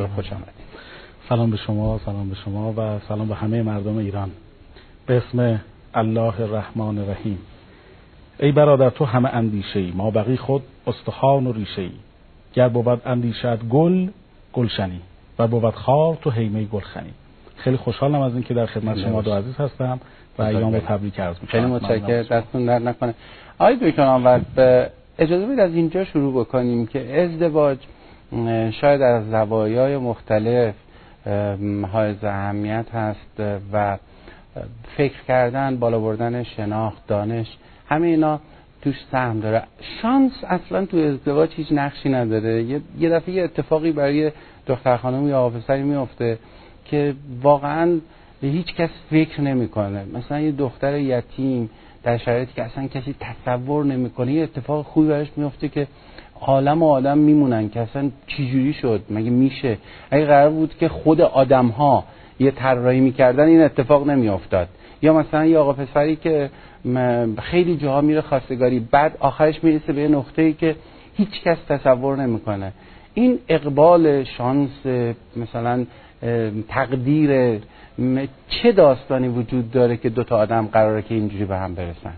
دکتر خوش آمدید. سلام به شما سلام به شما و سلام به همه مردم ایران. به اسم الله الرحمن الرحیم. ای برادر تو همه اندیشه ای ما بقی خود استخوان و ریشه ای گر بود اندیشت گل گلشنی. و بود خار تو حیمه گلخنی. خیلی خوشحالم از اینکه در خدمت شما دو عزیز هستم و ایام رو تبریک عرض می‌کنم. خیلی متشکرم. دستتون در نکنه. آقای دکتر به اجازه بدید از اینجا شروع بکنیم که ازدواج شاید از زوایای مختلف های اهمیت هست و فکر کردن بالا بردن شناخت دانش همه اینا توش سهم داره. شانس اصلا تو ازدواج هیچ نقشی نداره. یه دفعه یه اتفاقی برای دختر خانم یا آفسری میفته که واقعا هیچ کس فکر نمی‌کنه. مثلا یه دختر یتیم در شرایطی که اصلا کسی تصور نمی‌کنه یه اتفاق خوبی براش میفته که عالم و آدم میمونن که اصلا چجوری شد؟ مگه میشه؟ اگه قرار بود که خود آدم ها یه طراحی می‌کردن این اتفاق نمیافتاد. یا مثلا یه آقا پسری که خیلی جاها میره خواستگاری بعد آخرش می‌رسه به یه نقطه ای که هیچ کس تصور نمی‌کنه. این اقبال شانس مثلا تقدیر چه داستانی وجود داره که دو تا آدم قراره که اینجوری به هم برسن؟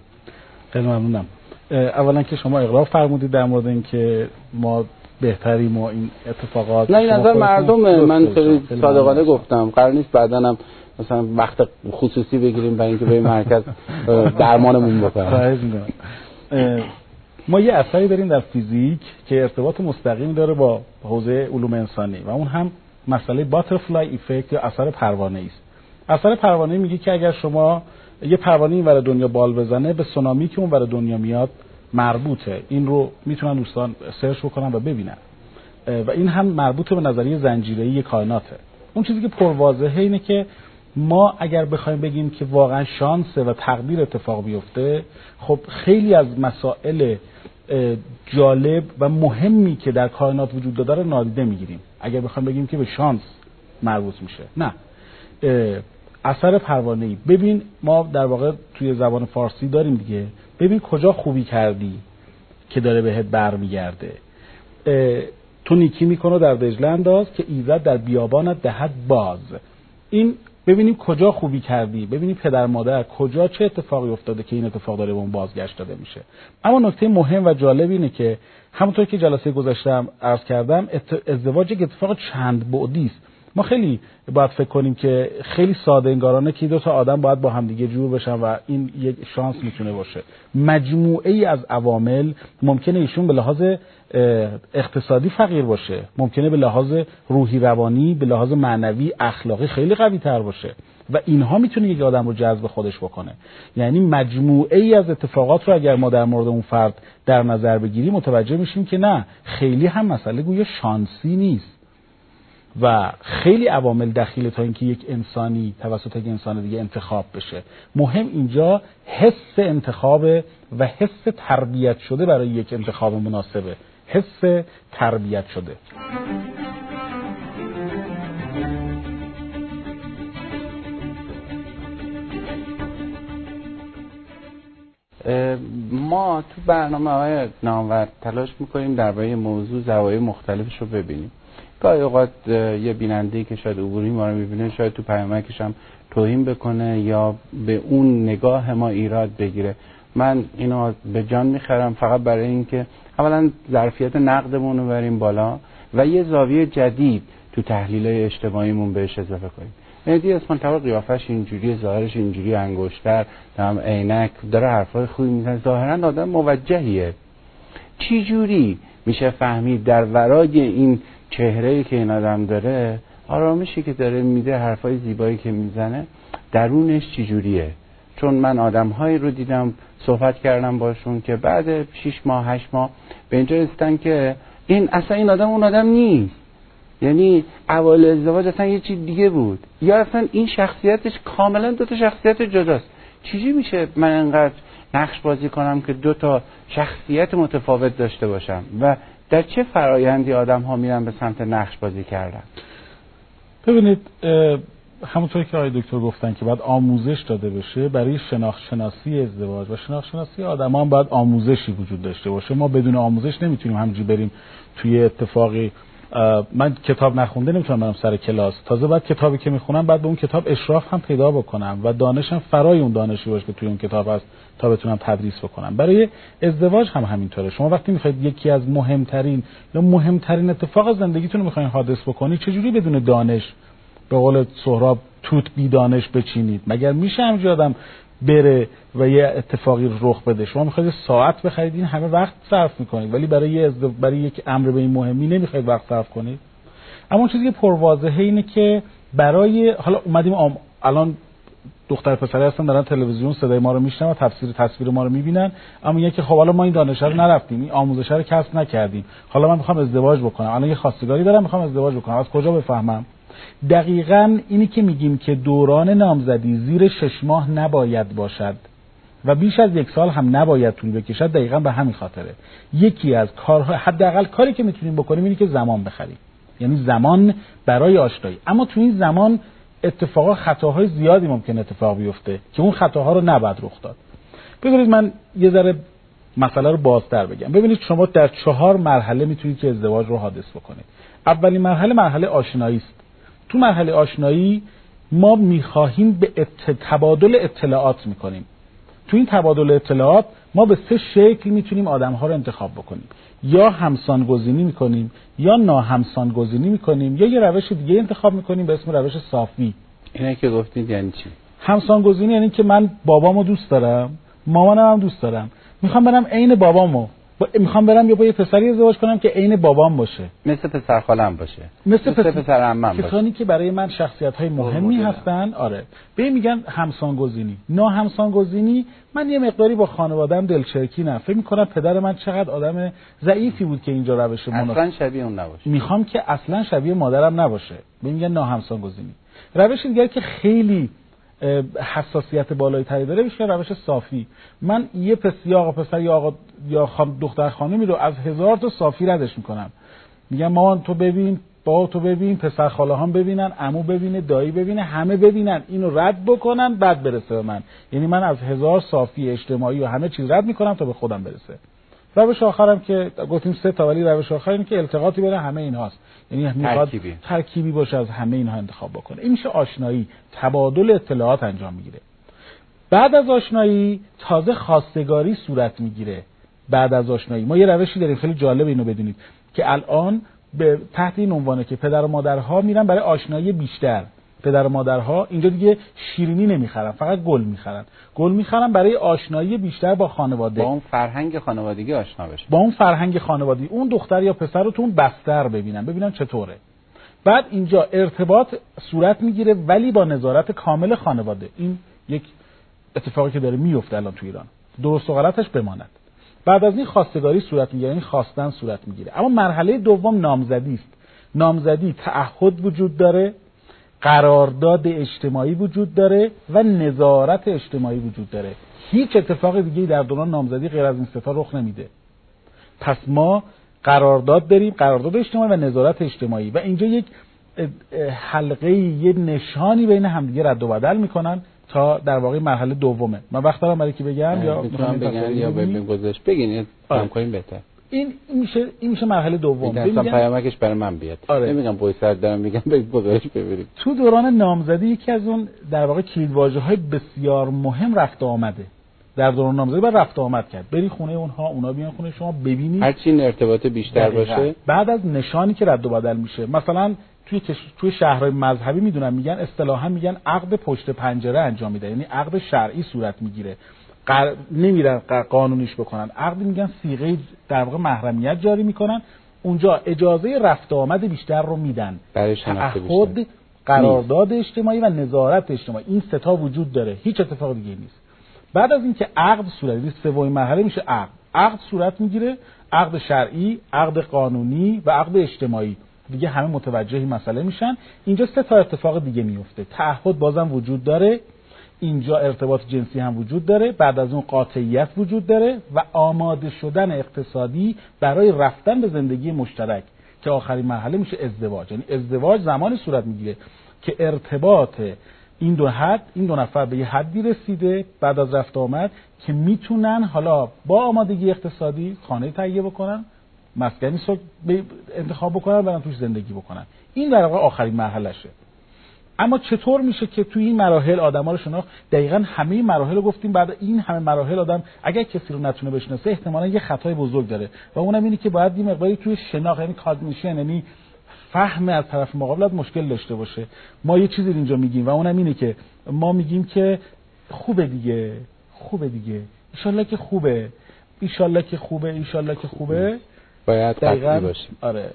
خیلی ممنونم. اولا که شما اقرار فرمودید در مورد اینکه ما بهتریم و این اتفاقات نه این نظر مردم من خیلی صادقانه گفتم. قرار نیست بعدا مثلا وقت خصوصی بگیریم برای اینکه به مرکز درمانمون بکنم ما یه اثری داریم در فیزیک که ارتباط مستقیم داره با حوزه علوم انسانی و اون هم مسئله باترفلای ایفکت یا اثر پروانه است. اثر پروانه میگه که اگر شما یه پروانه این دنیا بال بزنه به سونامی که اون ور دنیا میاد مربوطه. این رو می‌تونن دوستان سرچ بکنن و ببینن. و این هم مربوط به نظریه زنجیره‌ای کائناته. اون چیزی که پرواضحه اینه که ما اگر بخوایم بگیم که واقعا شانسه و تقدیر اتفاق بیفته خب خیلی از مسائل جالب و مهمی که در کائنات وجود داره نادیده می‌گیریم. اگر بخوایم بگیم که به شانس مربوط میشه. نه. اثر پروانه ای ببین ما در واقع توی زبان فارسی داریم دیگه. ببین کجا خوبی کردی که داره بهت برمیگرده. تو نیکی می‌کنه در دجله انداز که ایزد در بیابانت دهد باز. این ببینیم کجا خوبی کردی. ببینیم پدر مادر کجا چه اتفاقی افتاده که این اتفاق داره به اون بازگشت داده میشه. اما نکته مهم و جالب اینه که همونطور که جلسه گذاشتم عرض کردم ازدواج یک اتفاق چند بعدی است. ما خیلی باید فکر کنیم که خیلی ساده انگارانه که دو تا آدم باید با همدیگه جور بشن و این یک شانس می‌تونه باشه. مجموعه ای از عوامل ممکنه ایشون به لحاظ اقتصادی فقیر باشه. ممکنه به لحاظ روحی روانی به لحاظ معنوی اخلاقی خیلی قوی تر باشه. و اینها می‌تونه یک آدم رو جذب خودش بکنه. یعنی مجموعه ای از اتفاقات رو اگر ما در مورد اون فرد در نظر بگیریم متوجه میشیم که نه خیلی هم مسئله گویا شانسی نیست. و خیلی عوامل دخیل تا اینکه یک انسانی توسط یک انسان دیگه انتخاب بشه. مهم اینجا حس انتخاب و حس تربیت شده برای یک انتخاب مناسبه. حس تربیت شده. ما تو برنامه های نامور تلاش می‌کنیم درباره موضوع زوایای مختلفش رو ببینیم. گاهی اوقات یه بیننده که شاید عبوری ما رو می‌بینه شاید تو پیامکش هم توهین بکنه یا به اون نگاه ما ایراد بگیره. من اینو به جان می‌خرم فقط برای اینکه اولا ظرفیت نقدمون رو بریم بالا و یه زاویه جدید تو تحلیل اجتماعیمون بهش اضافه کنیم. مهدی اسمان طبق قیافش اینجوری ظاهرش اینجوری انگشتر هم عینک داره حرفای خوبی می‌زنه. ظاهرا آدم موجهیه. چی جوری میشه فهمید در ورای این چهره که این آدم داره آرامشی که داره میده حرفای زیبایی که می‌زنه درونش چجوریه؟ چون من آدمهایی رو دیدم صحبت کردم باشون که بعد 6 ماه 8 ماه به اینجا رسیدن که این اصلا این آدم اون آدم نیست. یعنی اول ازدواج اصلا یه چیز دیگه بود. یا اصلا این شخصیتش کاملا دو تا شخصیت جداست. چیزی میشه من انقدر نقش بازی کنم که دو تا شخصیت متفاوت داشته باشم؟ و در چه فرایندی آدم ها میرن به سمت نقش بازی کردن؟ ببینید همونطور که آقای دکتر گفتن که باید آموزش داده بشه برای شناخت شناسی ازدواج و شناخت شناسی آدم هم باید آموزشی وجود داشته باشه. ما بدون آموزش نمی‌تونیم همجوری بریم توی اتفاقی من کتاب نخونده نمی‌تونم برم سر کلاس. تازه بعد کتابی که می‌خونم بعد به اون کتاب اشراف هم پیدا بکنم و دانشم فرای اون دانشی باشه که توی اون کتاب هست تا بتونم تدریس بکنم. برای ازدواج هم همینطوره. شما وقتی می‌خواید یکی از مهمترین یا مهمترین اتفاق زندگیتون رو می‌خواین حادث بکنید چجوری بدون دانش به قول سهراب توت بی دانش بچینید؟ مگر میشه همجوری آدم بره و یه اتفاقی رخ بده. شما می‌خواید ساعت بخرید این همه وقت صرف می‌کنید. ولی برای یه برای یک امر به این مهمی نمی‌خواید وقت صرف کنید. اما چیزی که پرواضحه اینه که برای حالا اومدیم الان دختر پسری هستن دارن تلویزیون صدای ما رو میشنن و تفسیر تصویر ما رو می‌بینن. اما یکی خب حالا ما این دانش رو نرفتیم. این آموزش رو کسب نکردیم. حالا من می‌خوام ازدواج بکنم. الان یه خواستگاری دارم می‌خوام ازدواج بکنم. از کجا بفهمم؟ دقیقا اینی که میگیم که دوران نامزدی زیر شش ماه نباید باشد و بیش از یک سال هم نباید طول بکشد دقیقا به همین خاطره. یکی از کارها حداقل کاری که می‌تونیم بکنیم اینی که زمان بخریم. یعنی زمان برای آشنایی. اما تو این زمان اتفاقا خطاهای زیادی ممکن اتفاق بیفته که اون خطاها رو نباید رخ داد. ببینید من یه ذره مسئله رو بازتر بگم. ببینید شما در چهار مرحله می‌تونید که ازدواج رو حادث بکنید. اولین مرحله مرحله آشنایی است تو مرحله آشنایی ما می‌خواهیم به تبادل اطلاعات می‌کنیم. تو این تبادل اطلاعات ما به سه شکل می‌تونیم آدم ها رو انتخاب بکنیم. یا همسان گزینی می‌کنیم یا ناهمسان گزینی می‌کنیم یا یه روش دیگه انتخاب می‌کنیم به اسم روش صافی. اینه که گفتید یعنی چی؟ همسان گزینی یعنی که من بابامو دوست دارم مامانم هم دوست دارم. می‌خوام برم عین بابامو می‌خوام برم یا با یه پسری ازدواج کنم که عین بابام باشه. مثل پسر خالم باشه. مثل, مثل پسر عمم باشه. کسانی که برای من شخصیت های مهمی هستن آره. به میگن همسان گزینی نا همسان گزینی من یه مقداری با خانواده‌ام دلچرکی نه. فکر می‌کنم پدر من چقدر آدم ضعیفی بود که اینجا روش مناسب اصلا شبیه اون نباشه. می‌خوام که اصلا شبیه مادرم نباشه. به میگن نا همسان گزینی روش دیگه که خیلی حساسیت بالایی تری داره میشه روش صافی. من یه پس یا آقا پسر یا آقا یا خان دختر خانمی رو از هزار تا صافی ردش می‌کنم. میگم مامان تو ببین با تو ببین پسر خاله هم ببینن عمو ببینه دایی ببینه همه ببینن اینو رد بکنن بعد برسه به من. یعنی من از هزار صافی اجتماعی و همه چیز رد می‌کنم تا به خودم برسه. روش آخرم که گفتیم سه تا ولی روش آخر اینه که التقاطی بین همه اینهاست. یعنی می‌خواد ترکیبی. ترکیبی باشه از همه اینها انتخاب بکنه. این میشه آشنایی. تبادل اطلاعات انجام می‌گیره. بعد از آشنایی تازه خواستگاری صورت می‌گیره. بعد از آشنایی. ما یه روشی داریم. خیلی جالب اینو بدونید که الان به تحت این عنوانه که پدر و مادرها میرن برای آشنایی بیشتر. پدر و مادرها اینجا دیگه شیرینی نمی‌خرن فقط گل می‌خرن. گل می‌خرن برای آشنایی بیشتر با خانواده. با اون فرهنگ خانوادگی آشنا بشن با اون فرهنگ خانوادگی. اون دختر یا پسر رو تو اون بستر ببینن ببینن چطوره. بعد اینجا ارتباط صورت می‌گیره ولی با نظارت کامل خانواده. این یک اتفاقی که داره میفته الان تو ایران. درست و غلطش بماند. بعد از این خواستگاری صورت می‌گیره این خواستن صورت می‌گیره. اما مرحله دوم نامزدی است. نامزدی تعهد وجود داره. قرارداد اجتماعی وجود داره و نظارت اجتماعی وجود داره. هیچ اتفاق دیگه در دوران نامزدی غیر از این ستا رخ نمیده. پس ما قرارداد داریم قرارداد اجتماعی و نظارت اجتماعی. و اینجا یک حلقه یه نشانی بین همدیگه رد و بدل می‌کنن تا در واقع مرحله دومه. من وقت دارم برای کی بگم؟ یا می‌تونم بگم یا بگین گذاشت بگین آره. کنیم بهتر. این میشه این میشه مرحله دوم. اصلا پیامکش برای من بیاد. آره. نمیگم پای سر دارم میگم به گزارش ببرید تو دوران نامزدی یکی از اون در واقع کلیدواژه های بسیار مهم رفت آمده. در دوران نامزدی بعد رفت آمد کرد. بری خونه اونها اونا بیان خونه شما ببینید. هر چی ارتباط بیشتر باشه. بعد از نشانی که رد و بدل میشه. مثلا توی توی شهرهای مذهبی می‌دونن میگن اصطلاحا میگن عقد پشت پنجره انجام میده. یعنی عقد شرعی صورت می‌گیره. قر... نمیرن قانونیش بکنن. عقد میگن سیغه در واقع محرمیت جاری می‌کنن. اونجا اجازه رفت آمد بیشتر رو میدن. تعهد قرارداد اجتماعی و نظارت اجتماعی. این ستا وجود داره. هیچ اتفاق دیگه نیست. بعد از اینکه عقد صورت سومین مرحله میشه عقد. عقد صورت می‌گیره. عقد شرعی عقد قانونی و عقد اجتماعی. دیگه همه متوجه این مسئله میشن. اینجا سه تا اتفاق دیگه میفته تعهد بازم وجود داره. اینجا ارتباط جنسی هم وجود داره بعد از اون قاطعیت وجود داره و آماده شدن اقتصادی برای رفتن به زندگی مشترک که آخرین مرحله میشه ازدواج. یعنی ازدواج زمانی صورت می‌گیره که ارتباط این دو حد این دو نفر به یه حدی رسیده بعد از رفت آمد که می‌تونن حالا با آمادگی اقتصادی خانه تهیه بکنن مسکنی انتخاب بکنن برن توش زندگی بکنن. این در واقع آخرین مرحلهشه. اما چطور میشه که توی این مراحل آدما رو شناخت دقیقا همه مراحل رو گفتیم بعد این همه مراحل آدم اگر کسی رو نتونه بشناسه احتمالا یه خطای بزرگ داره. و اونم اینه که باید یه مقداری توی شناخت یعنی کاگنیشن یعنی فهم از طرف مقابلت مشکل داشته باشه. ما یه چیزی اینجا میگیم و اونم اینه که ما میگیم که خوبه دیگه خوبه دیگه. ایشالله که خوبه. ایشالله که خوبه ایشالله که خوبه. باید قطعی باشیم. آره.